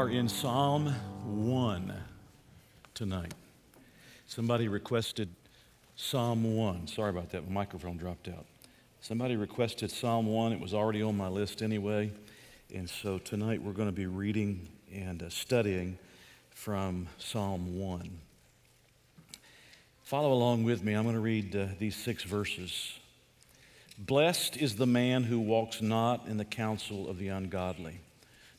are in Psalm 1 tonight. Somebody requested Psalm 1. Sorry about that, my microphone dropped out. Somebody requested Psalm 1. It was already on my list anyway. And so tonight we're going to be reading and uh, studying from Psalm 1. Follow along with me. I'm going to read uh, these six verses. Blessed is the man who walks not in the counsel of the ungodly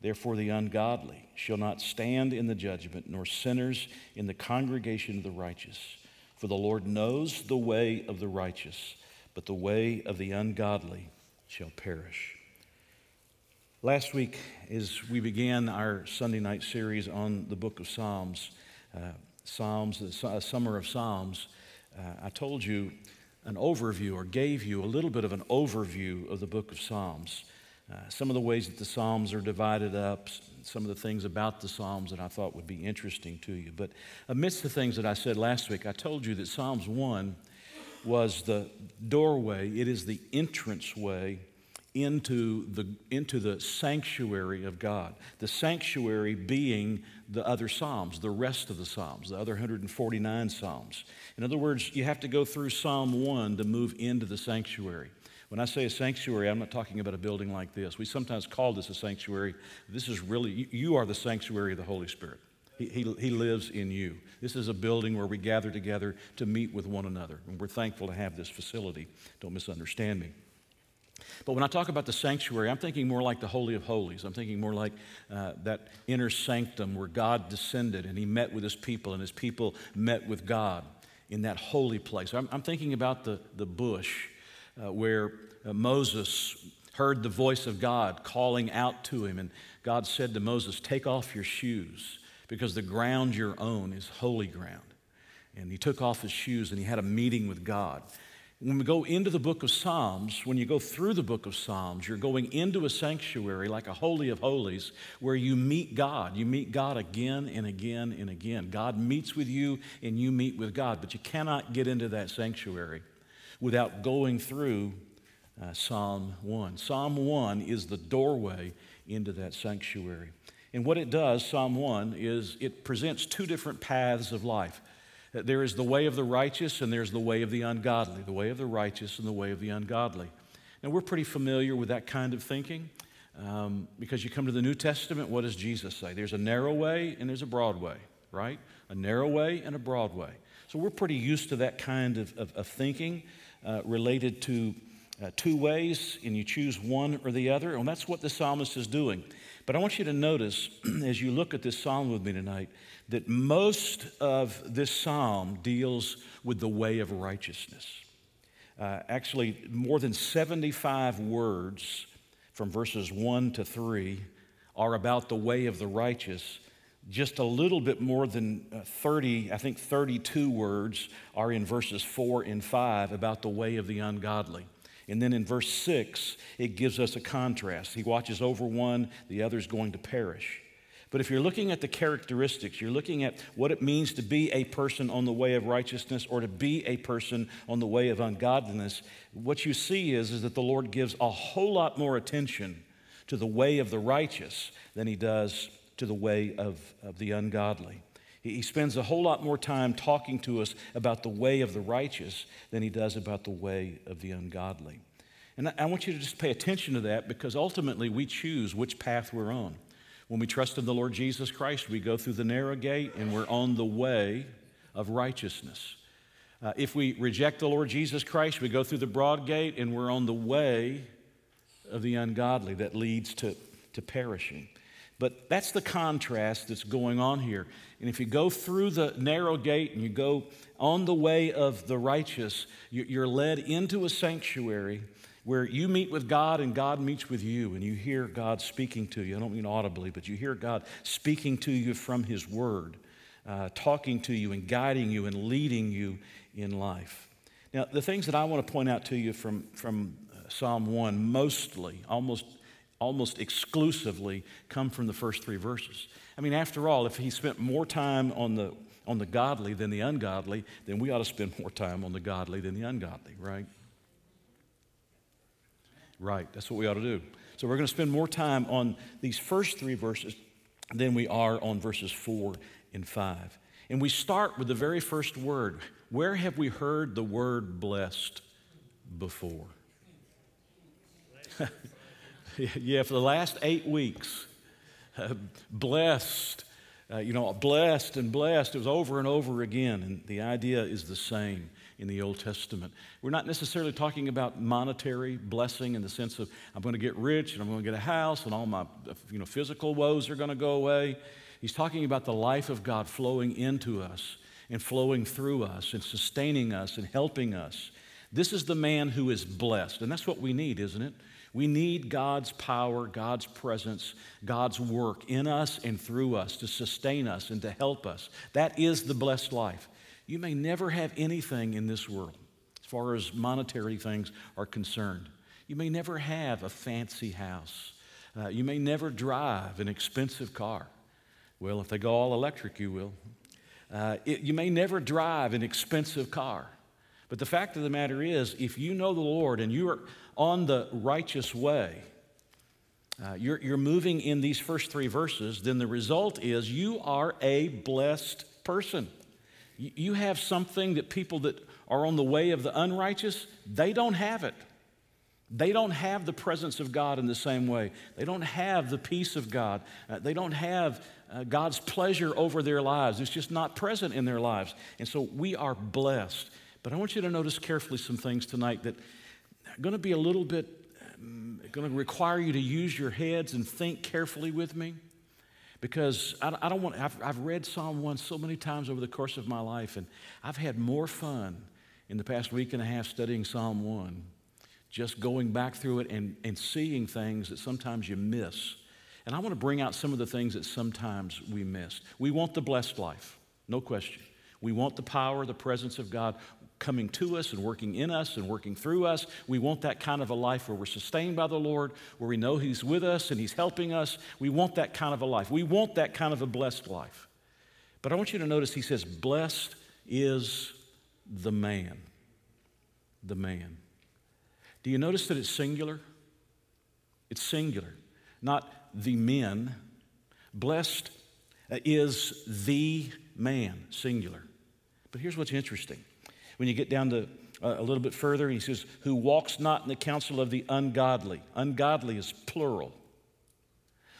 Therefore, the ungodly shall not stand in the judgment, nor sinners in the congregation of the righteous. For the Lord knows the way of the righteous, but the way of the ungodly shall perish. Last week, as we began our Sunday night series on the book of Psalms, uh, Psalms, a summer of Psalms, uh, I told you an overview or gave you a little bit of an overview of the book of Psalms. Uh, some of the ways that the Psalms are divided up, some of the things about the Psalms that I thought would be interesting to you. But amidst the things that I said last week, I told you that Psalms 1 was the doorway, it is the entrance way into the, into the sanctuary of God. The sanctuary being the other Psalms, the rest of the Psalms, the other 149 Psalms. In other words, you have to go through Psalm 1 to move into the sanctuary. When I say a sanctuary, I'm not talking about a building like this. We sometimes call this a sanctuary. This is really, you are the sanctuary of the Holy Spirit. He, he, he, lives in you. This is a building where we gather together to meet with one another. And we're thankful to have this facility. Don't misunderstand me. But when I talk about the sanctuary, I'm thinking more like the Holy of Holies. I'm thinking more like uh, that inner sanctum where God descended and He met with His people and His people met with God in that holy place. I'm, I'm thinking about the, the bush uh, where uh, Moses heard the voice of God calling out to him, and God said to Moses, Take off your shoes because the ground you're on is holy ground. And he took off his shoes and he had a meeting with God. When we go into the book of Psalms, when you go through the book of Psalms, you're going into a sanctuary like a holy of holies where you meet God. You meet God again and again and again. God meets with you and you meet with God, but you cannot get into that sanctuary without going through uh, Psalm 1. Psalm 1 is the doorway into that sanctuary. And what it does, Psalm 1, is it presents two different paths of life. Uh, there is the way of the righteous and there's the way of the ungodly, the way of the righteous and the way of the ungodly. Now, we're pretty familiar with that kind of thinking um, because you come to the New Testament, what does Jesus say? There's a narrow way and there's a broad way, right? A narrow way and a broad way. So we're pretty used to that kind of, of, of thinking uh, related to uh, two ways, and you choose one or the other. And that's what the psalmist is doing. But I want you to notice, as you look at this psalm with me tonight, that most of this psalm deals with the way of righteousness. Uh, actually, more than 75 words from verses 1 to 3 are about the way of the righteous. Just a little bit more than uh, 30, I think 32 words are in verses 4 and 5 about the way of the ungodly. And then in verse 6, it gives us a contrast. He watches over one, the other is going to perish. But if you're looking at the characteristics, you're looking at what it means to be a person on the way of righteousness or to be a person on the way of ungodliness, what you see is, is that the Lord gives a whole lot more attention to the way of the righteous than he does to the way of, of the ungodly. He spends a whole lot more time talking to us about the way of the righteous than he does about the way of the ungodly. And I want you to just pay attention to that because ultimately we choose which path we're on. When we trust in the Lord Jesus Christ, we go through the narrow gate and we're on the way of righteousness. Uh, if we reject the Lord Jesus Christ, we go through the broad gate and we're on the way of the ungodly that leads to, to perishing. But that's the contrast that's going on here. And if you go through the narrow gate and you go on the way of the righteous, you're led into a sanctuary where you meet with God and God meets with you and you hear God speaking to you. I don't mean audibly, but you hear God speaking to you from His Word. uh, talking to you and guiding you and leading you in life. Now, the things that I want to point out to you from, from uh, Psalm 1 mostly, almost, almost exclusively, come from the first three verses. I mean, after all, if he spent more time on the, on the godly than the ungodly, then we ought to spend more time on the godly than the ungodly, right? Right, that's what we ought to do. So we're going to spend more time on these first three verses than we are on verses four and five. And we start with the very first word. Where have we heard the word blessed before? yeah, for the last eight weeks, uh, blessed, uh, you know, blessed and blessed. It was over and over again, and the idea is the same in the Old Testament. We're not necessarily talking about monetary blessing in the sense of I'm going to get rich and I'm going to get a house and all my you know, physical woes are going to go away. He's talking about the life of God flowing into us and flowing through us and sustaining us and helping us. This is the man who is blessed, and that's what we need, isn't it? We need God's power, God's presence, God's work in us and through us to sustain us and to help us. That is the blessed life. You may never have anything in this world as far as monetary things are concerned. You may never have a fancy house. Uh, you may never drive an expensive car. Well, if they go all electric, you will. Uh, it, you may never drive an expensive car. But the fact of the matter is, if you know the Lord and you are on the righteous way, uh, you're, you're moving in these first three verses, then the result is you are a blessed person. You have something that people that are on the way of the unrighteous, they don't have it. They don't have the presence of God in the same way. They don't have the peace of God. Uh, they don't have uh, God's pleasure over their lives. It's just not present in their lives. And so we are blessed. But I want you to notice carefully some things tonight that are going to be a little bit, um, going to require you to use your heads and think carefully with me because I, I don't want, I've, I've read Psalm 1 so many times over the course of my life, and I've had more fun in the past week and a half studying Psalm 1, just going back through it and, and seeing things that sometimes you miss. And I want to bring out some of the things that sometimes we miss. We want the blessed life, no question. We want the power, the presence of God coming to us and working in us and working through us. We want that kind of a life where we're sustained by the Lord, where we know He's with us and He's helping us. We want that kind of a life. We want that kind of a blessed life. But I want you to notice He says, Blessed is the man. The man. Do you notice that it's singular? It's singular, not the men. Blessed is the man, singular. But here's what's interesting when you get down to uh, a little bit further, he says, Who walks not in the counsel of the ungodly. Ungodly is plural.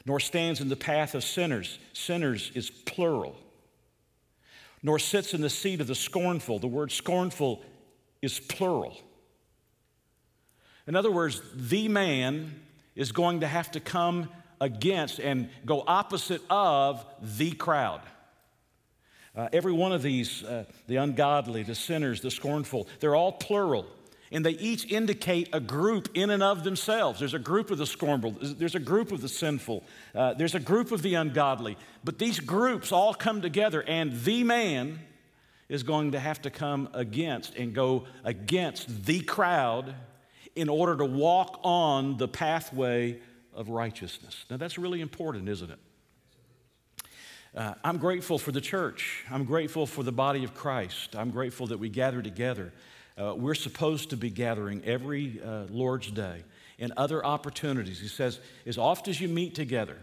Nor stands in the path of sinners. Sinners is plural. Nor sits in the seat of the scornful. The word scornful is plural. In other words, the man is going to have to come against and go opposite of the crowd. Uh, every one of these, uh, the ungodly, the sinners, the scornful, they're all plural. And they each indicate a group in and of themselves. There's a group of the scornful, there's a group of the sinful, uh, there's a group of the ungodly. But these groups all come together, and the man is going to have to come against and go against the crowd in order to walk on the pathway of righteousness. Now, that's really important, isn't it? Uh, I'm grateful for the church. I'm grateful for the body of Christ. I'm grateful that we gather together. Uh, we're supposed to be gathering every uh, Lord's Day and other opportunities. He says, as often as you meet together,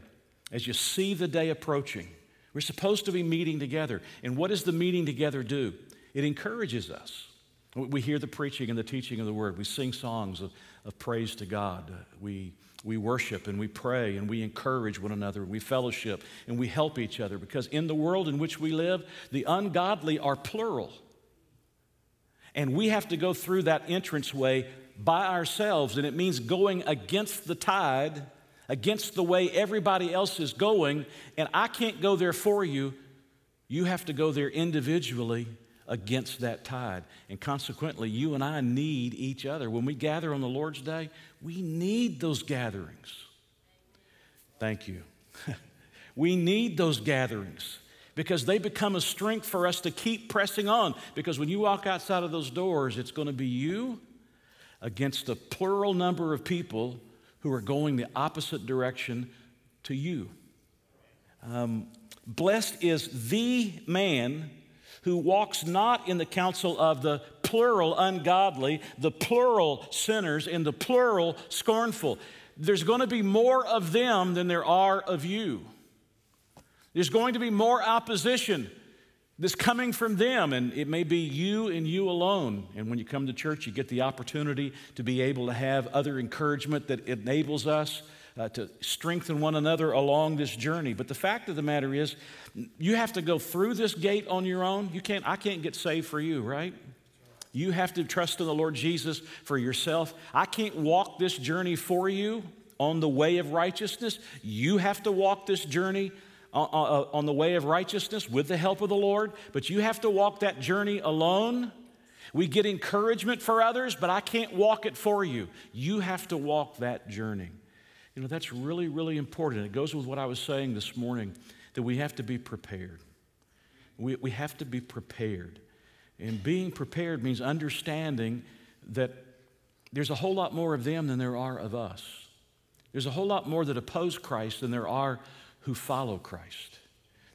as you see the day approaching, we're supposed to be meeting together. And what does the meeting together do? It encourages us. We hear the preaching and the teaching of the word. We sing songs of, of praise to God. We we worship and we pray and we encourage one another, we fellowship and we help each other because in the world in which we live, the ungodly are plural. And we have to go through that entranceway by ourselves, and it means going against the tide, against the way everybody else is going, and I can't go there for you. You have to go there individually against that tide. And consequently, you and I need each other. When we gather on the Lord's Day, we need those gatherings. Thank you. we need those gatherings because they become a strength for us to keep pressing on. Because when you walk outside of those doors, it's going to be you against a plural number of people who are going the opposite direction to you. Um, blessed is the man who walks not in the counsel of the plural ungodly, the plural sinners, and the plural scornful. There's going to be more of them than there are of you. There's going to be more opposition that's coming from them, and it may be you and you alone. And when you come to church, you get the opportunity to be able to have other encouragement that enables us uh, to strengthen one another along this journey. But the fact of the matter is, you have to go through this gate on your own. You can't, I can't get saved for you, right? You have to trust in the Lord Jesus for yourself. I can't walk this journey for you on the way of righteousness. You have to walk this journey uh, uh, uh, on the way of righteousness with the help of the Lord, but you have to walk that journey alone. We get encouragement for others, but I can't walk it for you. You have to walk that journey. You know, that's really, really important. It goes with what I was saying this morning that we have to be prepared. We, we have to be prepared. And being prepared means understanding that there's a whole lot more of them than there are of us. There's a whole lot more that oppose Christ than there are who follow Christ.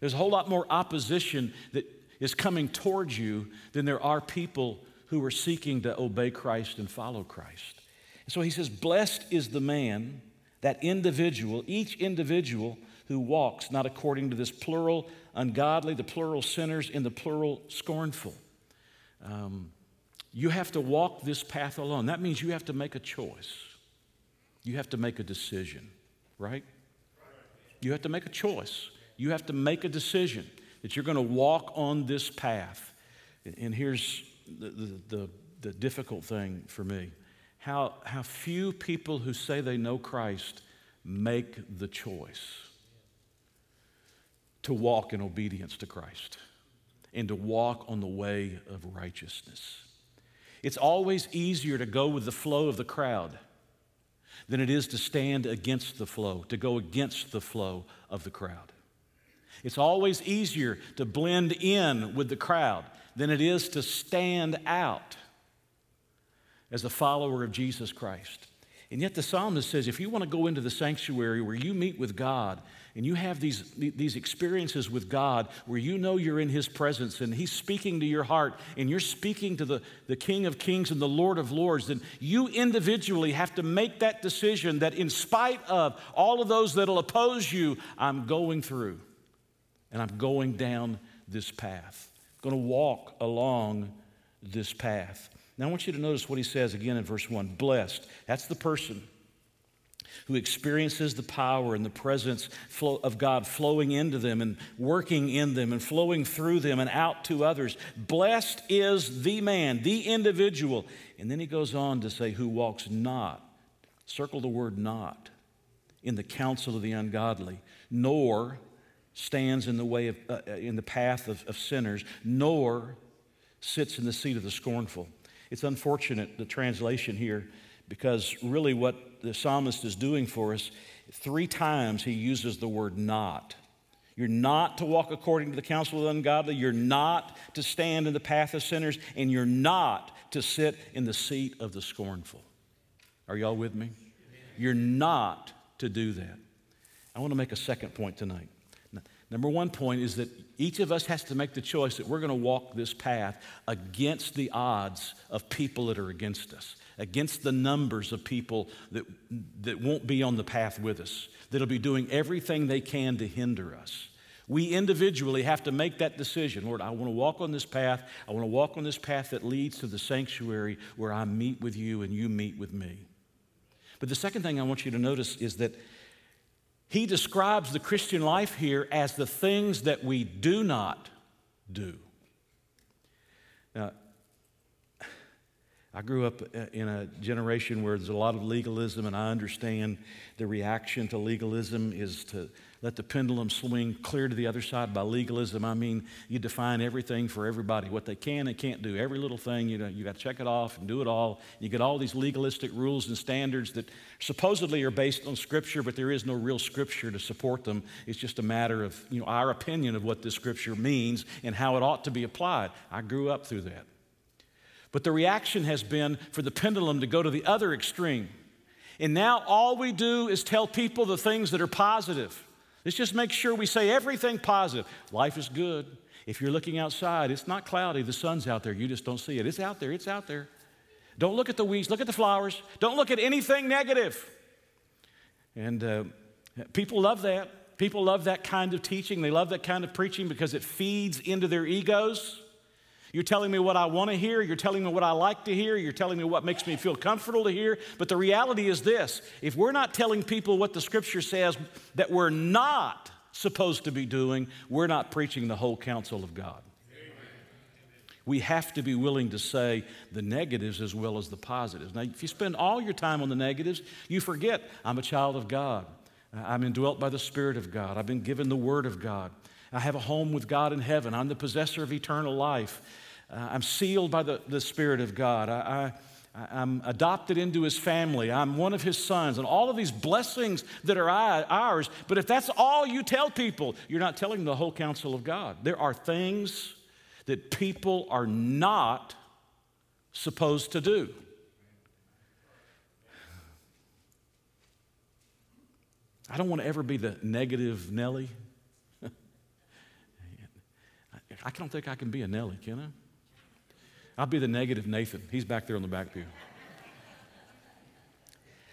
There's a whole lot more opposition that is coming towards you than there are people who are seeking to obey Christ and follow Christ. And so he says, Blessed is the man, that individual, each individual who walks not according to this plural ungodly, the plural sinners, and the plural scornful. Um, you have to walk this path alone. That means you have to make a choice. You have to make a decision, right? You have to make a choice. You have to make a decision that you're going to walk on this path. And here's the, the, the, the difficult thing for me how, how few people who say they know Christ make the choice to walk in obedience to Christ and to walk on the way of righteousness. It's always easier to go with the flow of the crowd than it is to stand against the flow, to go against the flow of the crowd. It's always easier to blend in with the crowd than it is to stand out as a follower of Jesus Christ. And yet the psalmist says if you want to go into the sanctuary where you meet with God and you have these, these experiences with God where you know you're in His presence and He's speaking to your heart and you're speaking to the, the King of Kings and the Lord of Lords, then you individually have to make that decision that in spite of all of those that'll oppose you, I'm going through and I'm going down this path. I'm going to walk along this path. Now I want you to notice what he says again in verse 1 blessed. That's the person who experiences the power and the presence of God flowing into them and working in them and flowing through them and out to others. Blessed is the man, the individual. And then he goes on to say, who walks not, circle the word not, in the counsel of the ungodly, nor stands in the way of, uh, uh in the path of, of sinners, nor sits in the seat of the scornful. It's unfortunate, the translation here, because really what the psalmist is doing for us, three times he uses the word not. You're not to walk according to the counsel of the ungodly. You're not to stand in the path of sinners. And you're not to sit in the seat of the scornful. Are y'all with me? You're not to do that. I want to make a second point tonight. Number one point is that each of us has to make the choice that we're going to walk this path against the odds of people that are against us against the numbers of people that, that won't be on the path with us, that'll be doing everything they can to hinder us. We individually have to make that decision. Lord, I want to walk on this path. I want to walk on this path that leads to the sanctuary where I meet with you and you meet with me. But the second thing I want you to notice is that he describes the Christian life here as the things that we do not do. Now, I grew up uh, in a generation where there's a lot of legalism, and I understand the reaction to legalism is to let the pendulum swing clear to the other side by legalism. I mean, you define everything for everybody, what they can and can't do. Every little thing, you know, you got to check it off and do it all. You get all these legalistic rules and standards that supposedly are based on Scripture, but there is no real Scripture to support them. It's just a matter of, you know, our opinion of what this Scripture means and how it ought to be applied. I grew up through that. But the reaction has been for the pendulum to go to the other extreme. And now all we do is tell people the things that are positive. Let's just make sure we say everything positive. Life is good. If you're looking outside, it's not cloudy, the sun's out there. You just don't see it. It's out there, it's out there. Don't look at the weeds, look at the flowers. Don't look at anything negative. And uh, people love that. People love that kind of teaching. They love that kind of preaching because it feeds into their egos. You're telling me what I want to hear. You're telling me what I like to hear. You're telling me what makes me feel comfortable to hear. But the reality is this if we're not telling people what the scripture says that we're not supposed to be doing, we're not preaching the whole counsel of God. We have to be willing to say the negatives as well as the positives. Now, if you spend all your time on the negatives, you forget I'm a child of God. I'm indwelt by the Spirit of God. I've been given the Word of God. I have a home with God in heaven. I'm the possessor of eternal life. Uh, I'm sealed by the, the Spirit of God. I, I, am adopted into His family. I'm one of His sons. And all of these blessings that are ours. But if that's all you tell people, you're not telling the whole counsel of God. There are things that people are not supposed to do. I don't want to ever be the negative Nelly. I don't think I can be a Nelly, can I? I'll be the negative Nathan. He's back there on the back pew.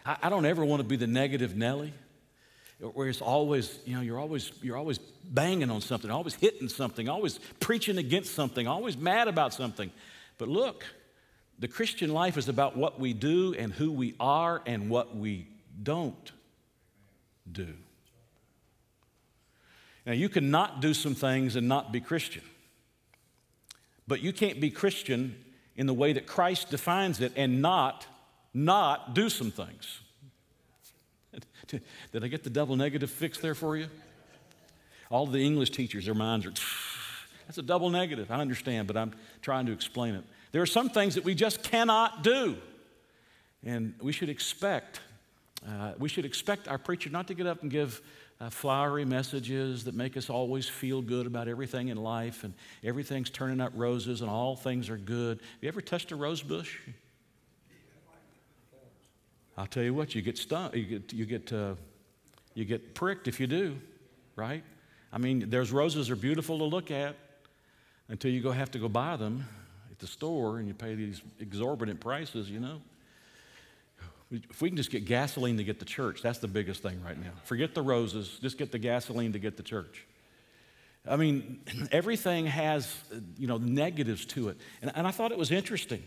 I, I don't ever want to be the negative Nelly, where it's always, you know, you're always, you're always banging on something, always hitting something, always preaching against something, always mad about something. But look, the Christian life is about what we do and who we are and what we don't do. Now, you cannot do some things and not be Christian. But you can't be Christian in the way that Christ defines it and not not do some things. Did I get the double negative fixed there for you? All the English teachers, their minds are, that's a double negative. I understand, but I'm trying to explain it. There are some things that we just cannot do. And we should expect, uh, we should expect our preacher not to get up and give uh, flowery messages that make us always feel good about everything in life and everything's turning up roses and all things are good. Have you ever touched a rose bush? I'll tell you what, you get stung, you get, you get, uh, you get pricked if you do, right? I mean, there's roses are beautiful to look at until you go have to go buy them at the store and you pay these exorbitant prices, you know. If we can just get gasoline to get to church, that's the biggest thing right now. Forget the roses, just get the gasoline to get to church. I mean, everything has, uh, you know, negatives to it. And, and I thought it was interesting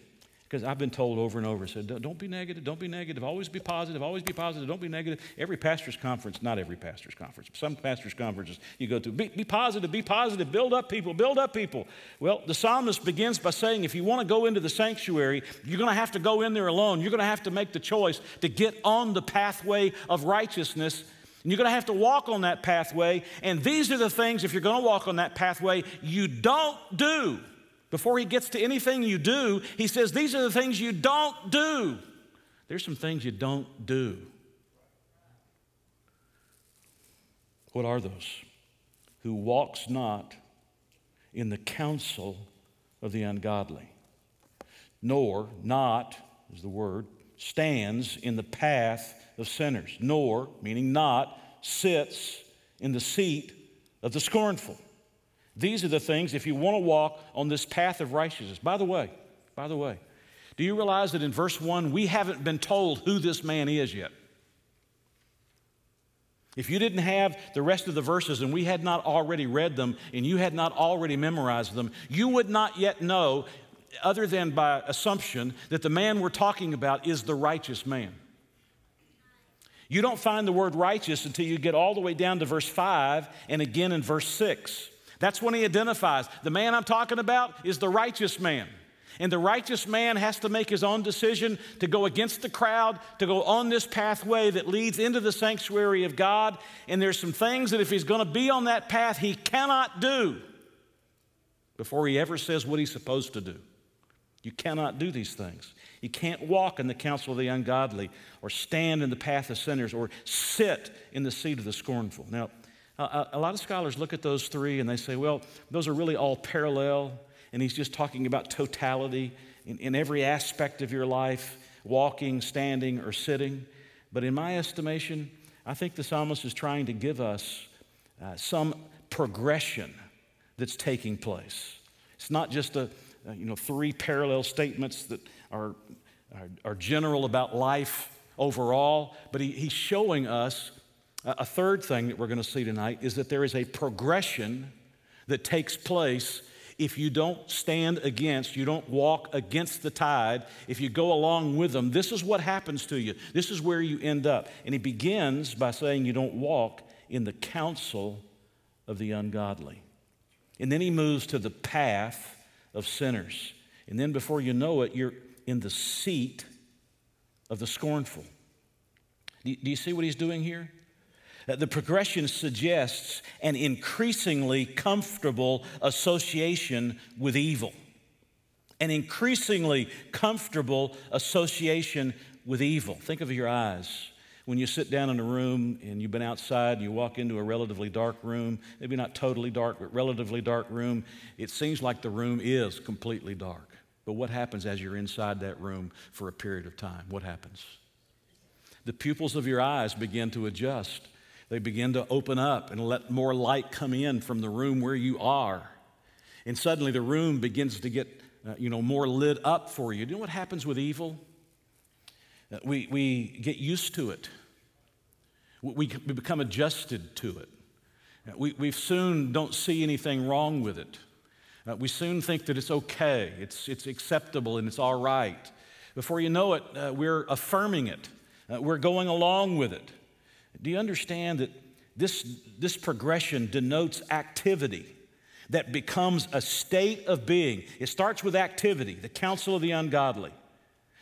because I've been told over and over, said, don't be negative, don't be negative, always be positive, always be positive, don't be negative. Every pastor's conference, not every pastor's conference, some pastor's conferences you go to, be, be positive, be positive, build up people, build up people. Well, the psalmist begins by saying, if you want to go into the sanctuary, you're going to have to go in there alone. You're going to have to make the choice to get on the pathway of righteousness. And you're going to have to walk on that pathway. And these are the things, if you're going to walk on that pathway, you don't do. Before he gets to anything you do, he says, These are the things you don't do. There's some things you don't do. What are those? Who walks not in the counsel of the ungodly, nor, not is the word, stands in the path of sinners, nor, meaning not, sits in the seat of the scornful. These are the things, if you want to walk on this path of righteousness. By the way, by the way, do you realize that in verse 1, we haven't been told who this man is yet? If you didn't have the rest of the verses and we had not already read them and you had not already memorized them, you would not yet know, other than by assumption, that the man we're talking about is the righteous man. You don't find the word righteous until you get all the way down to verse 5 and again in verse 6. That's when he identifies the man I'm talking about is the righteous man. And the righteous man has to make his own decision to go against the crowd, to go on this pathway that leads into the sanctuary of God. And there's some things that if he's going to be on that path, he cannot do before he ever says what he's supposed to do. You cannot do these things. You can't walk in the counsel of the ungodly, or stand in the path of sinners, or sit in the seat of the scornful. Now, a, lot of scholars look at those three and they say, well, those are really all parallel, and he's just talking about totality in, in every aspect of your life walking, standing, or sitting. But in my estimation, I think the psalmist is trying to give us uh, some progression that's taking place. It's not just a, uh, you know, three parallel statements that are, are, are general about life overall, but he, he's showing us a third thing that we're going to see tonight is that there is a progression that takes place if you don't stand against, you don't walk against the tide, if you go along with them. This is what happens to you. This is where you end up. And he begins by saying you don't walk in the counsel of the ungodly. And then he moves to the path of sinners. And then before you know it, you're in the seat of the scornful. Do you see what he's doing here? The progression suggests an increasingly comfortable association with evil. An increasingly comfortable association with evil. Think of your eyes. When you sit down in a room and you've been outside, and you walk into a relatively dark room, maybe not totally dark, but relatively dark room, it seems like the room is completely dark. But what happens as you're inside that room for a period of time? What happens? The pupils of your eyes begin to adjust they begin to open up and let more light come in from the room where you are. And suddenly the room begins to get, uh, you know, more lit up for you. Do you know what happens with evil? Uh, we, we get used to it. We, we become adjusted to it. Uh, we, we soon don't see anything wrong with it. Uh, we soon think that it's okay, it's, it's acceptable, and it's all right. Before you know it, we're affirming it, we're going along with it. Do you understand that this, this progression denotes activity that becomes a state of being? It starts with activity, the counsel of the ungodly,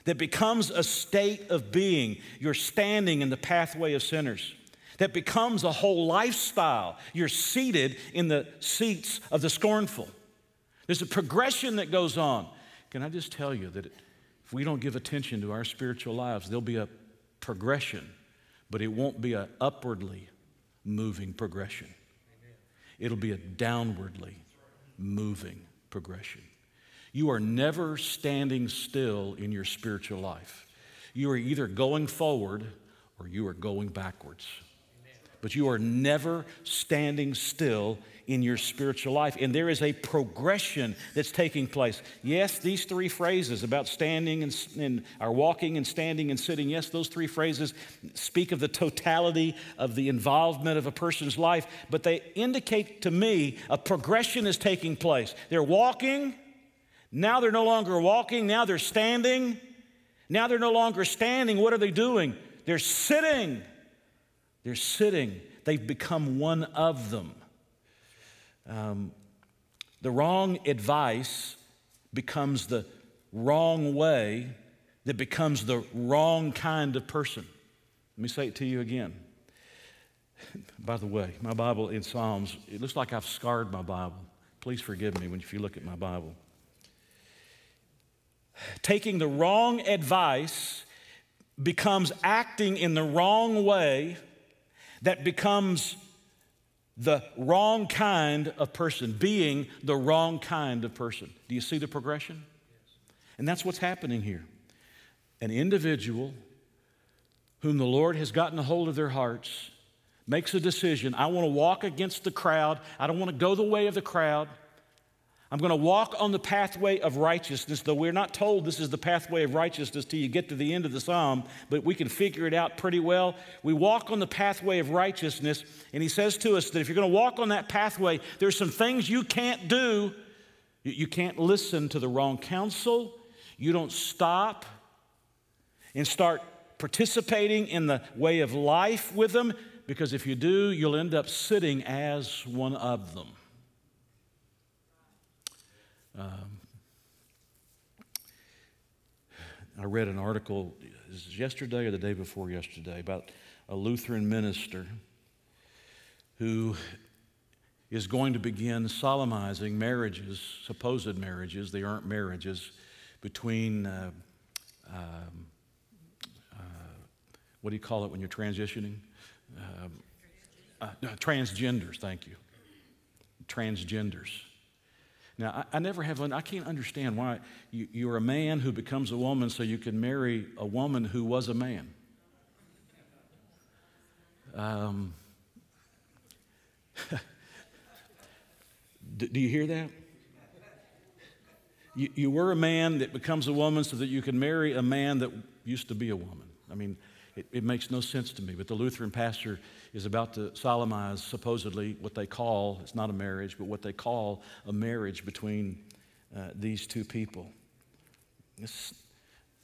that becomes a state of being. You're standing in the pathway of sinners. That becomes a whole lifestyle. You're seated in the seats of the scornful. There's a progression that goes on. Can I just tell you that if we don't give attention to our spiritual lives, there'll be a progression but it won't be an upwardly moving progression. It'll be a downwardly moving progression. You are never standing still in your spiritual life. You are either going forward or you are going backwards. But you are never standing still in your spiritual life. And there is a progression that's taking place. Yes, these three phrases about standing and, and walking and standing and sitting, yes, those three phrases speak of the totality of the involvement of a person's life, but they indicate to me a progression is taking place. They're walking, now they're no longer walking, now they're standing. Now they're no longer standing. What are they doing? They're sitting. They're sitting. They've become one of them. Um, the wrong advice becomes the wrong way that becomes the wrong kind of person. Let me say it to you again. By the way, my Bible in Psalms, it looks like I've scarred my Bible. Please forgive me when if you look at my Bible. Taking the wrong advice becomes acting in the wrong way that becomes the wrong kind of person, being the wrong kind of person. Do you see the progression? And that's what's happening here. An individual whom the Lord has gotten a hold of their hearts makes a decision I want to walk against the crowd, I don't want to go the way of the crowd. I'm going to walk on the pathway of righteousness, though we're not told this is the pathway of righteousness till you get to the end of the psalm, but we can figure it out pretty well. We walk on the pathway of righteousness, and he says to us that if you're going to walk on that pathway, there's some things you can't do. You can't listen to the wrong counsel. You don't stop and start participating in the way of life with them, because if you do, you'll end up sitting as one of them. Um, I read an article yesterday or the day before yesterday about a Lutheran minister who is going to begin solemnizing marriages, supposed marriages, they aren't marriages, between, uh, um, uh, what do you call it when you're transitioning? Um, uh, transgenders, thank you. Transgenders. Now, I, I, never have, I can't understand why you, you're a man who becomes a woman so you can marry a woman who was a man. Um, do, do you hear that? You, you were a man that becomes a woman so that you can marry a man that used to be a woman. I mean, it, it, makes no sense to me. But the Lutheran pastor is about to solemnize supposedly what they call, it's not a marriage, but what they call a marriage between uh, these two people. It's,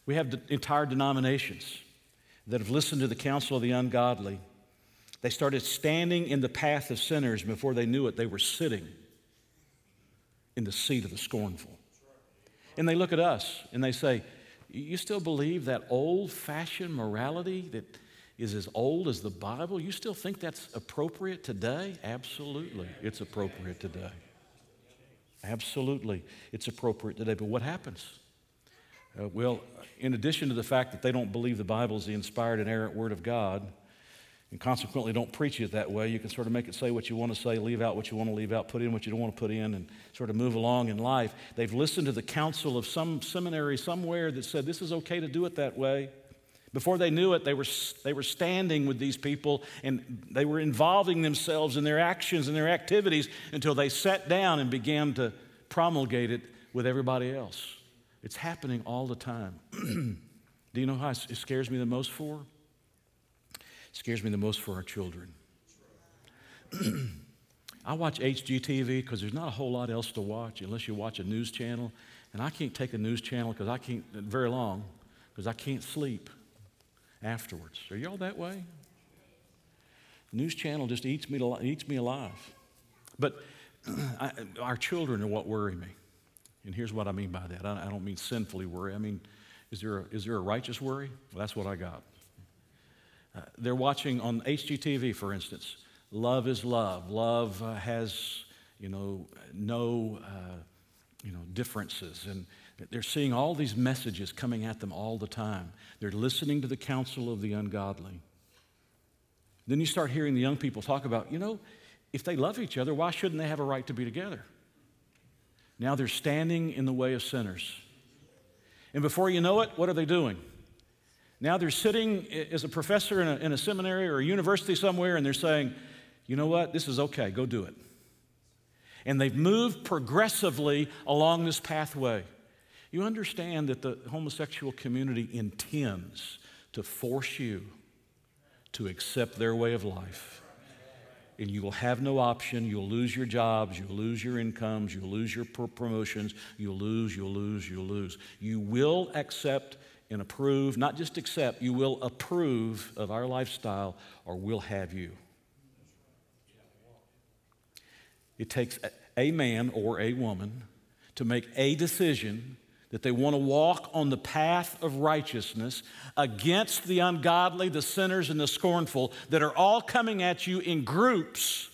we have entire denominations that have listened to the counsel of the ungodly. They started standing in the path of sinners. Before they knew it, they were sitting in the seat of the scornful. And they look at us and they say, You still believe that old fashioned morality that is as old as the Bible? You still think that's appropriate today? Absolutely, it's appropriate today. Absolutely, it's appropriate today. But what happens? Uh, well, in addition to the fact that they don't believe the Bible is the inspired and inerrant Word of God, and consequently don't preach it that way. You can sort of make it say what you want to say, leave out what you want to leave out, put in what you don't want to put in, and sort of move along in life. They've listened to the counsel of some seminary somewhere that said this is okay to do it that way. Before they knew it, they were, they were standing with these people and they were involving themselves in their actions and their activities until they sat down and began to promulgate it with everybody else. It's happening all the time. do you know how it scares me the most for? It scares me the most for our children. I watch HGTV because there's not a whole lot else to watch unless you watch a news channel. And I can't take a news channel because I can't, very long, because I can't sleep afterwards. Are y'all that way? News channel just eats me, eats me alive. But I, our children are what worry me. And here's what I mean by that. I, I don't mean sinfully worry. I mean, is there a, is there a righteous worry? Well, that's what I got. Uh, they're watching on HGTV, for instance. Love is love. Love uh, has, you know, no, uh, you know, differences. And they're seeing all these messages coming at them all the time. They're listening to the counsel of the ungodly. Then you start hearing the young people talk about, you know, if they love each other, why shouldn't they have a right to be together? Now they're standing in the way of sinners. And before you know it, what are they doing? Now they're sitting as a professor in a, in a seminary or a university somewhere and they're saying, you know what, this is okay, go do it. And they've moved progressively along this pathway. You understand that the homosexual community intends to force you to accept their way of life. And you will have no option. You'll lose your jobs. You'll lose your incomes. You'll lose your promotions. You'll lose, you'll lose, you'll lose. You will accept and approve, not just accept, you will approve of our lifestyle or we'll have you. It takes a man or a woman to make a decision that they want to walk on the path of righteousness against the ungodly, the sinners, and the scornful that are all coming at you in groups,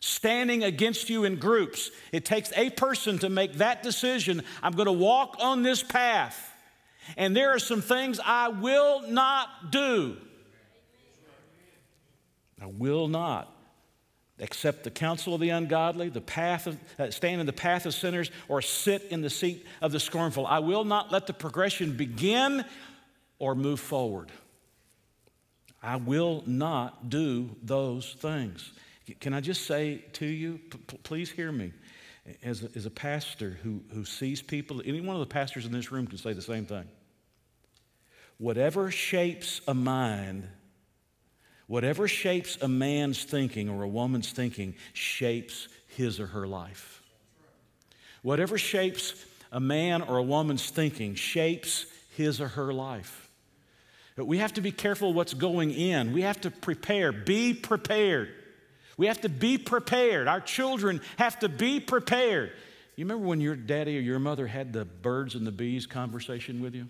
standing against you in groups. It takes a person to make that decision. I'm going to walk on this path. And there are some things I will not do. I will not accept the counsel of the ungodly, the path of, uh, stand in the path of sinners, or sit in the seat of the scornful. I will not let the progression begin or move forward. I will not do those things. Can I just say to you, p- please hear me as a, as a pastor who, who sees people, any one of the pastors in this room can say the same thing. Whatever shapes a mind, whatever shapes a man's thinking or a woman's thinking, shapes his or her life. Whatever shapes a man or a woman's thinking shapes his or her life. But we have to be careful what's going in. We have to prepare, be prepared. We have to be prepared. Our children have to be prepared. You remember when your daddy or your mother had the birds and the bees conversation with you?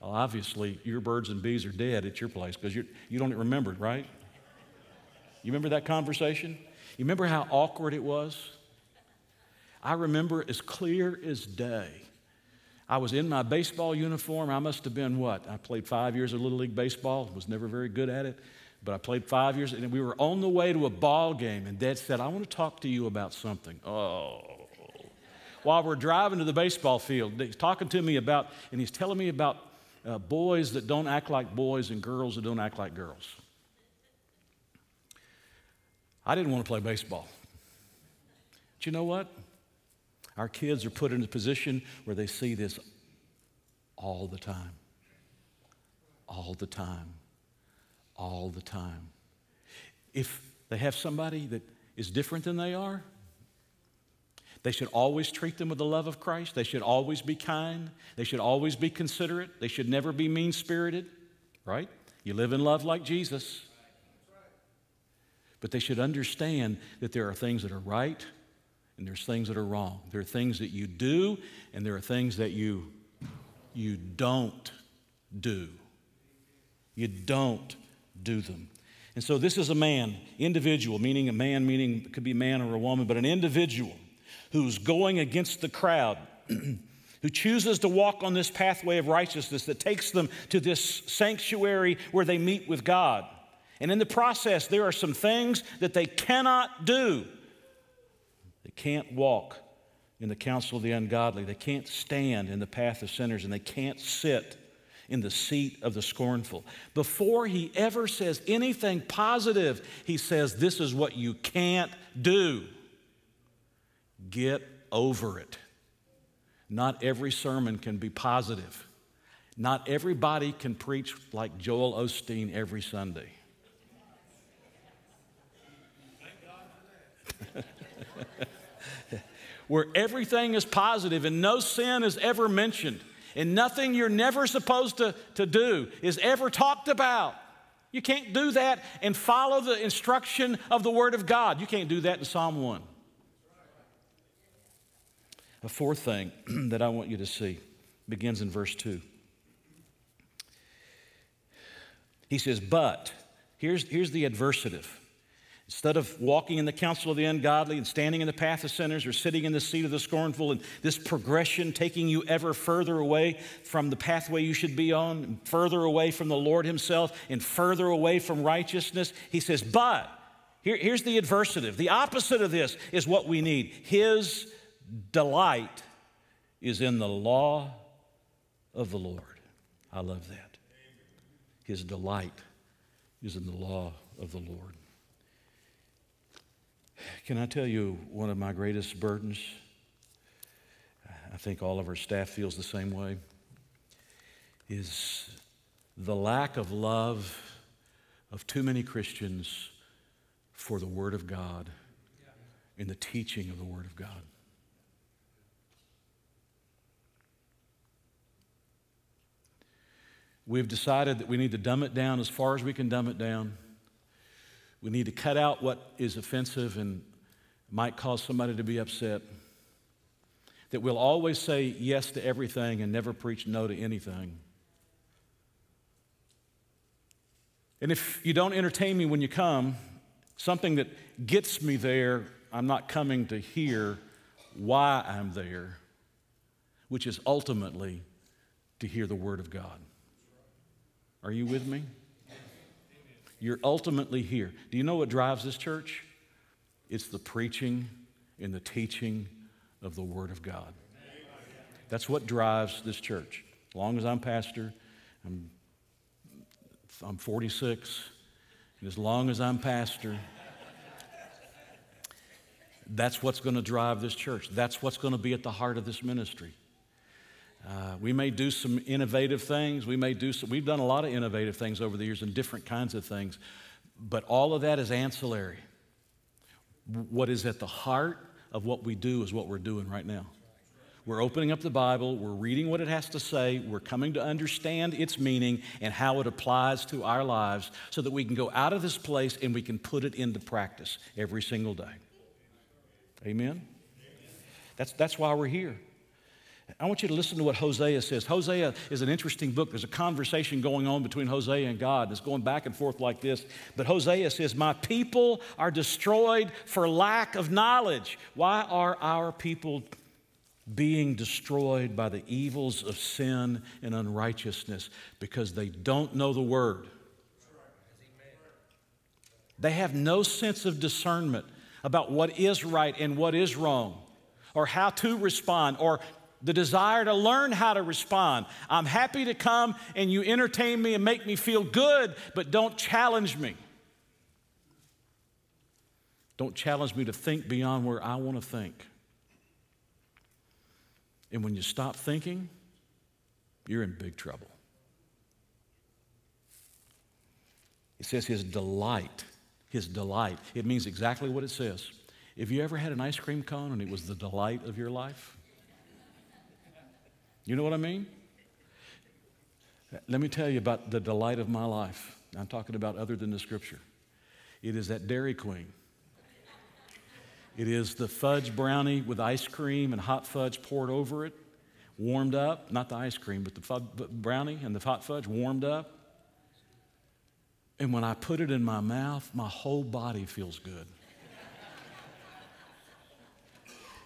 Well, obviously, your birds and bees are dead at your place because you don't remember it, right? You remember that conversation? You remember how awkward it was? I remember as clear as day. I was in my baseball uniform. I must have been what? I played five years of Little League Baseball, was never very good at it, but I played five years, and we were on the way to a ball game, and Dad said, I want to talk to you about something. Oh. While we're driving to the baseball field, he's talking to me about, and he's telling me about uh, boys that don't act like boys and girls that don't act like girls. I didn't want to play baseball. But you know what? Our kids are put in a position where they see this all the time. All the time. All the time. If they have somebody that is different than they are, they should always treat them with the love of Christ. They should always be kind. They should always be considerate. They should never be mean spirited, right? You live in love like Jesus. But they should understand that there are things that are right and there's things that are wrong. There are things that you do and there are things that you, you don't do. You don't do them. And so this is a man, individual, meaning a man, meaning it could be a man or a woman, but an individual who's going against the crowd, who chooses to walk on this pathway of righteousness that takes them to this sanctuary where they meet with God. And in the process, there are some things that they cannot do. They can't walk in the counsel of the ungodly, they can't stand in the path of sinners, and they can't sit in the seat of the scornful. Before he ever says anything positive, he says, This is what you can't do. Get over it. Not every sermon can be positive. Not everybody can preach like Joel Osteen every Sunday. Where everything is positive and no sin is ever mentioned, and nothing you're never supposed to, to do is ever talked about. You can't do that and follow the instruction of the Word of God. You can't do that in Psalm 1. A fourth thing that I want you to see begins in verse 2. He says, But, here's, here's the adversative. Instead of walking in the counsel of the ungodly and standing in the path of sinners or sitting in the seat of the scornful, and this progression taking you ever further away from the pathway you should be on, further away from the Lord Himself, and further away from righteousness, He says, But, here, here's the adversative. The opposite of this is what we need. His delight is in the law of the Lord. I love that. His delight is in the law of the Lord. Can I tell you one of my greatest burdens? I think all of our staff feels the same way. Is the lack of love of too many Christians for the Word of God and the teaching of the Word of God. We've decided that we need to dumb it down as far as we can dumb it down. We need to cut out what is offensive and might cause somebody to be upset. That we'll always say yes to everything and never preach no to anything. And if you don't entertain me when you come, something that gets me there, I'm not coming to hear why I'm there, which is ultimately to hear the Word of God. Are you with me? You're ultimately here. Do you know what drives this church? It's the preaching and the teaching of the Word of God. That's what drives this church. As long as I'm pastor, I'm, I'm 46, and as long as I'm pastor, that's what's going to drive this church. That's what's going to be at the heart of this ministry. Uh, we may do some innovative things. We may do some, we've done a lot of innovative things over the years and different kinds of things, but all of that is ancillary. What is at the heart of what we do is what we're doing right now. We're opening up the Bible, we're reading what it has to say, we're coming to understand its meaning and how it applies to our lives so that we can go out of this place and we can put it into practice every single day. Amen? That's, that's why we're here. I want you to listen to what Hosea says. Hosea is an interesting book. There's a conversation going on between Hosea and God. It's going back and forth like this. But Hosea says, My people are destroyed for lack of knowledge. Why are our people being destroyed by the evils of sin and unrighteousness? Because they don't know the word. They have no sense of discernment about what is right and what is wrong, or how to respond, or the desire to learn how to respond. I'm happy to come and you entertain me and make me feel good, but don't challenge me. Don't challenge me to think beyond where I want to think. And when you stop thinking, you're in big trouble. It says his delight his delight. It means exactly what it says. If you ever had an ice cream cone and it was the delight of your life? You know what I mean? Let me tell you about the delight of my life. I'm talking about other than the scripture. It is that Dairy Queen. It is the fudge brownie with ice cream and hot fudge poured over it, warmed up. Not the ice cream, but the brownie and the hot fudge warmed up. And when I put it in my mouth, my whole body feels good.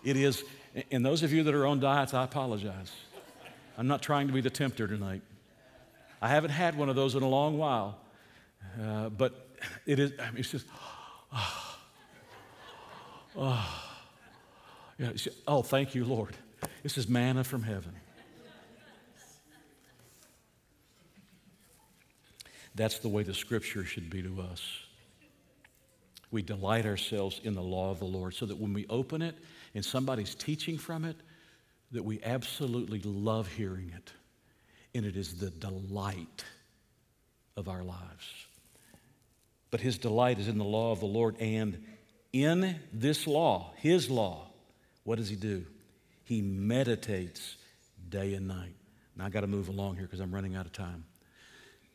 it is, and those of you that are on diets, I apologize. I'm not trying to be the tempter tonight. I haven't had one of those in a long while, uh, but it is, I mean, it's just, oh, oh, yeah, oh, thank you, Lord. This is manna from heaven. That's the way the scripture should be to us. We delight ourselves in the law of the Lord so that when we open it and somebody's teaching from it, that we absolutely love hearing it. And it is the delight of our lives. But his delight is in the law of the Lord. And in this law, his law, what does he do? He meditates day and night. Now I got to move along here because I'm running out of time.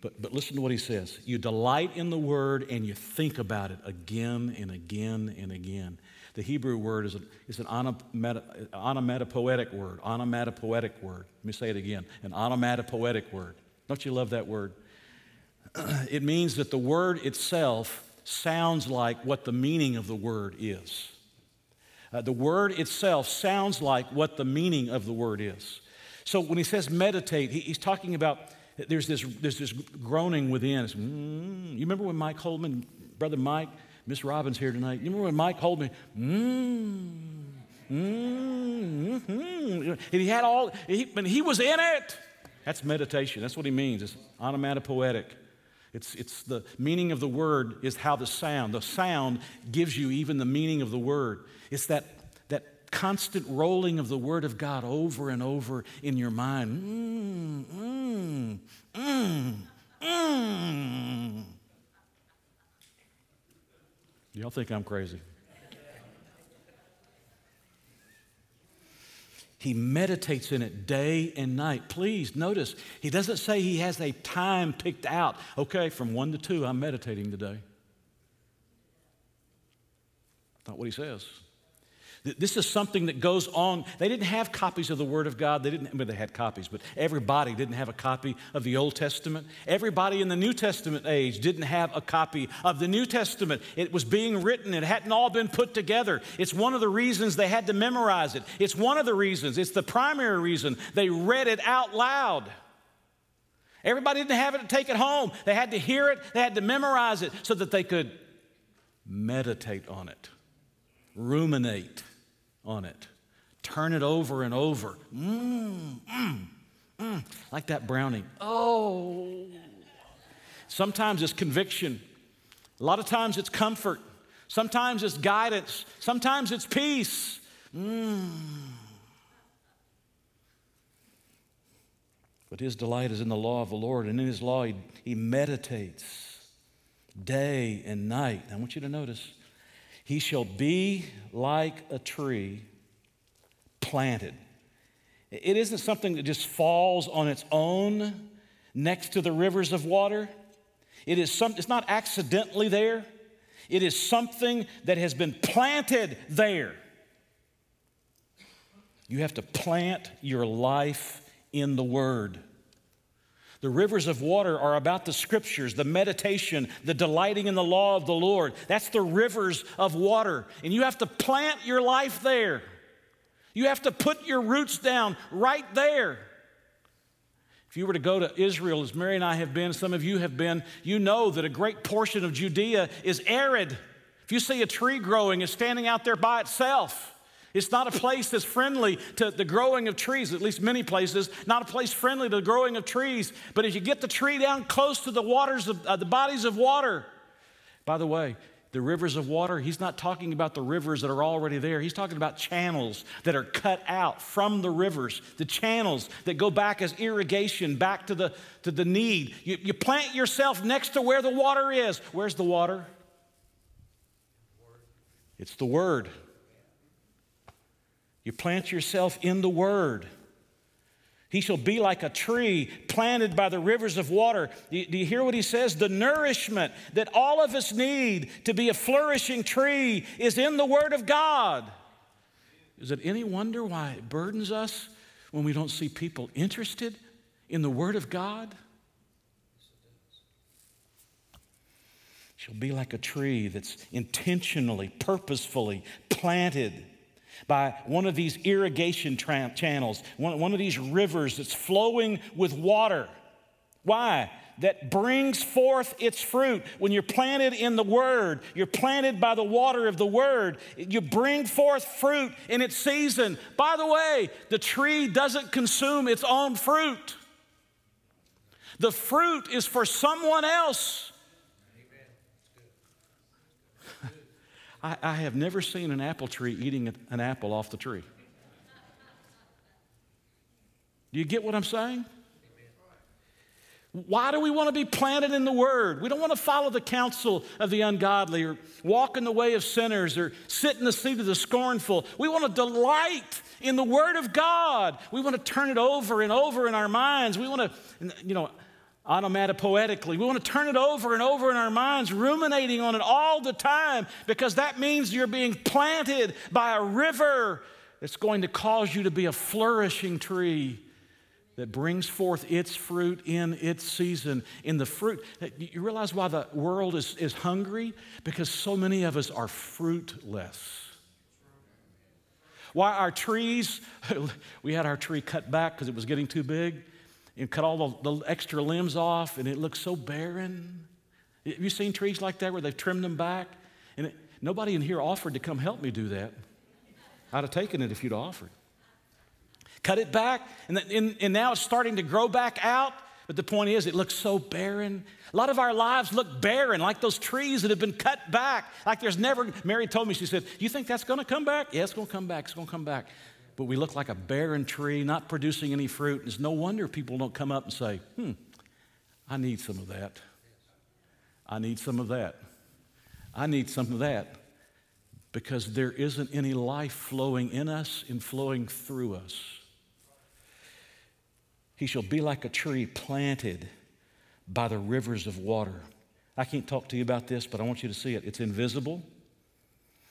But, but listen to what he says. You delight in the word and you think about it again and again and again. The Hebrew word is, a, is an onomatopoetic word. Onomatopoetic word. Let me say it again. An onomatopoetic word. Don't you love that word? it means that the word itself sounds like what the meaning of the word is. Uh, the word itself sounds like what the meaning of the word is. So when he says meditate, he, he's talking about there's this, there's this groaning within. Mm. You remember when Mike Holman, Brother Mike, Miss Robbins here tonight, you remember when Mike Holman, mm, mm, mm, and he had all, he, and he was in it. That's meditation. That's what he means. It's onomatopoetic. It's, it's the meaning of the word is how the sound, the sound gives you even the meaning of the word. It's that constant rolling of the Word of God over and over in your mind. Mm, mm, mm, mm. Y'all think I'm crazy? He meditates in it day and night. Please notice, he doesn't say he has a time picked out. Okay, from one to two, I'm meditating today. That's not what he says. This is something that goes on. They didn't have copies of the Word of God. They didn't, mean, they had copies, but everybody didn't have a copy of the Old Testament. Everybody in the New Testament age didn't have a copy of the New Testament. It was being written, it hadn't all been put together. It's one of the reasons they had to memorize it. It's one of the reasons, it's the primary reason they read it out loud. Everybody didn't have it to take it home. They had to hear it, they had to memorize it so that they could meditate on it, ruminate on it. Turn it over and over. Mmm, mmm, mmm. Like that brownie. Oh. Sometimes it's conviction. A lot of times it's comfort. Sometimes it's guidance. Sometimes it's peace. Mmm. But his delight is in the law of the Lord, and in his law he, he meditates day and night. I want you to notice he shall be like a tree planted. It isn't something that just falls on its own next to the rivers of water. It is some, it's not accidentally there. It is something that has been planted there. You have to plant your life in the Word. The rivers of water are about the scriptures, the meditation, the delighting in the law of the Lord. That's the rivers of water. And you have to plant your life there. You have to put your roots down right there. If you were to go to Israel, as Mary and I have been, some of you have been, you know that a great portion of Judea is arid. If you see a tree growing, it's standing out there by itself. It's not a place that's friendly to the growing of trees, at least many places, not a place friendly to the growing of trees. But if you get the tree down close to the waters of uh, the bodies of water, by the way, the rivers of water, he's not talking about the rivers that are already there. He's talking about channels that are cut out from the rivers, the channels that go back as irrigation back to the, to the need. You, you plant yourself next to where the water is. Where's the water? It's the Word. You plant yourself in the Word. He shall be like a tree planted by the rivers of water. Do you, do you, hear what he says? The nourishment that all of us need to be a flourishing tree is in the Word of God. Is it any wonder why it burdens us when we don't see people interested in the Word of God? She'll be like a tree that's intentionally, purposefully planted by one of these irrigation tra- channels, one, one of these rivers that's flowing with water. Why? That brings forth its fruit. When you're planted in the Word, you're planted by the water of the Word, you bring forth fruit in its season. By the way, the tree doesn't consume its own fruit, the fruit is for someone else. I, I have never seen an apple tree eating an apple off the tree. Do you get what I'm saying? Why do we want to be planted in the Word? We don't want to follow the counsel of the ungodly or walk in the way of sinners or sit in the seat of the scornful. We want to delight in the Word of God. We want to turn it over and over in our minds. We want to, you know, onomatopoetically. We want to turn it over and over in our minds, ruminating on it all the time, because that means you're being planted by a river that's going to cause you to be a flourishing tree that brings forth its fruit in its season. In the fruit, you realize why the world is, is hungry? Because so many of us are fruitless. Why our trees, we had our tree cut back because it was getting too big and cut all the, the extra limbs off, and it looks so barren. Have you seen trees like that where they've trimmed them back? And it, nobody in here offered to come help me do that. I'd have taken it if you'd offered. Cut it back, and, and, and now it's starting to grow back out. But the point is, it looks so barren. A lot of our lives look barren, like those trees that have been cut back. Like there's never, Mary told me, she said, You think that's to come back? Yeah, it's to come back. It's to come back but we look like a barren tree, not producing any fruit. It's no wonder people don't come up and say, hmm, I need some of that. I need some of that. I need some of that. Because there isn't any life flowing in us and flowing through us. He shall be like a tree planted by the rivers of water. I can't talk to you about this, but I want you to see it. It's invisible,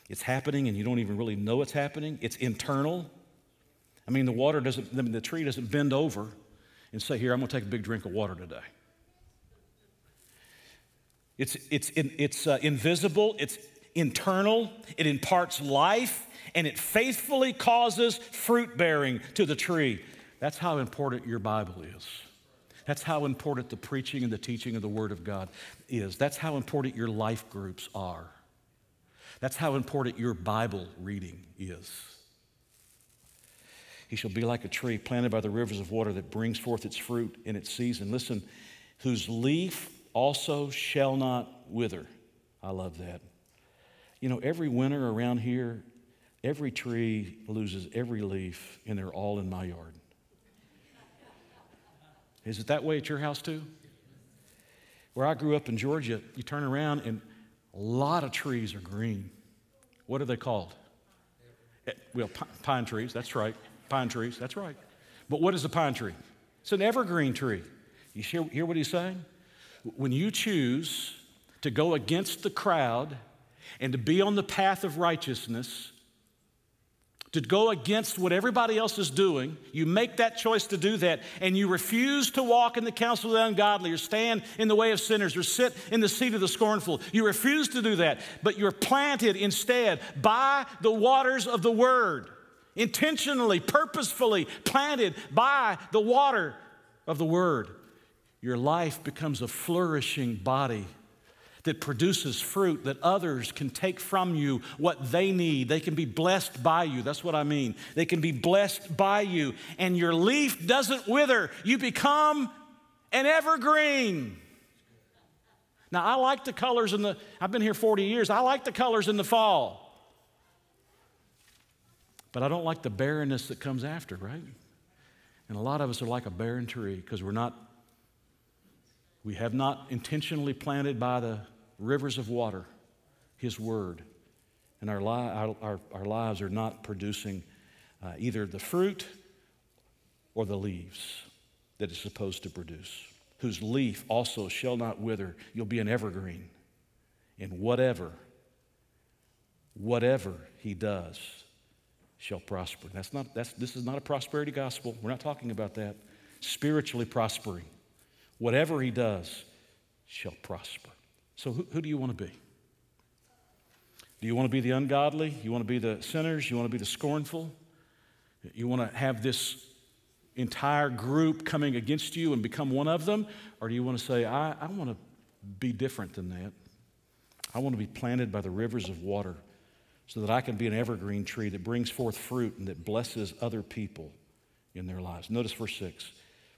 it's happening, and you don't even really know it's happening. It's internal, I mean, the water doesn't, I mean, the tree doesn't bend over and say, Here, I'm going to take a big drink of water today. It's, it's, it's uh, invisible, it's internal, it imparts life, and it faithfully causes fruit bearing to the tree. That's how important your Bible is. That's how important the preaching and the teaching of the Word of God is. That's how important your life groups are. That's how important your Bible reading is. He shall be like a tree planted by the rivers of water that brings forth its fruit in its season. Listen, whose leaf also shall not wither. I love that. You know, every winter around here, every tree loses every leaf, and they're all in my yard. Is it that way at your house too? Where I grew up in Georgia, you turn around and a lot of trees are green. What are they called? Eh, well, pine trees, that's right. Pine trees, that's right. But what is a pine tree? It's an evergreen tree. You hear, hear what he's saying? When you choose to go against the crowd and to be on the path of righteousness, to go against what everybody else is doing, you make that choice to do that, and you refuse to walk in the counsel of the ungodly, or stand in the way of sinners, or sit in the seat of the scornful. You refuse to do that, but you're planted instead by the waters of the Word, intentionally, purposefully planted by the water of the Word. Your life becomes a flourishing body that produces fruit that others can take from you what they need. They can be blessed by you. That's what I mean. They can be blessed by you. And your leaf doesn't wither, you become an evergreen. Now, I like the colors in the, I've been here 40 years, I like the colors in the fall. But I don't like the barrenness that comes after, right? And a lot of us are like a barren tree because we're not, we have not intentionally planted by the rivers of water, His Word. And our, li- our, our, lives are not producing uh, either the fruit or the leaves that it's supposed to produce, whose leaf also shall not wither. You'll be an evergreen in whatever, whatever He does shall prosper. That's not, that's, this is not a prosperity gospel. We're not talking about that. Spiritually prospering. Whatever He does shall prosper. So, who, who do you want to be? Do you want to be the ungodly? You want to be the sinners? You want to be the scornful? You want to have this entire group coming against you and become one of them? Or do you want to say, I, I want to be different than that? I want to be planted by the rivers of water so that I can be an evergreen tree that brings forth fruit and that blesses other people in their lives. Notice verse 6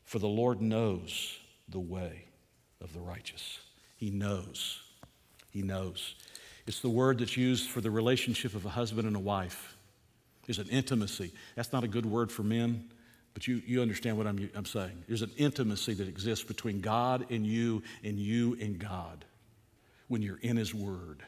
For the Lord knows the way of the righteous. He knows. He knows. It's the word that's used for the relationship of a husband and a wife. There's an intimacy. That's not a good word for men, but you, you understand what I'm, I'm saying. There's an intimacy that exists between God and you and you and God when you're in His Word.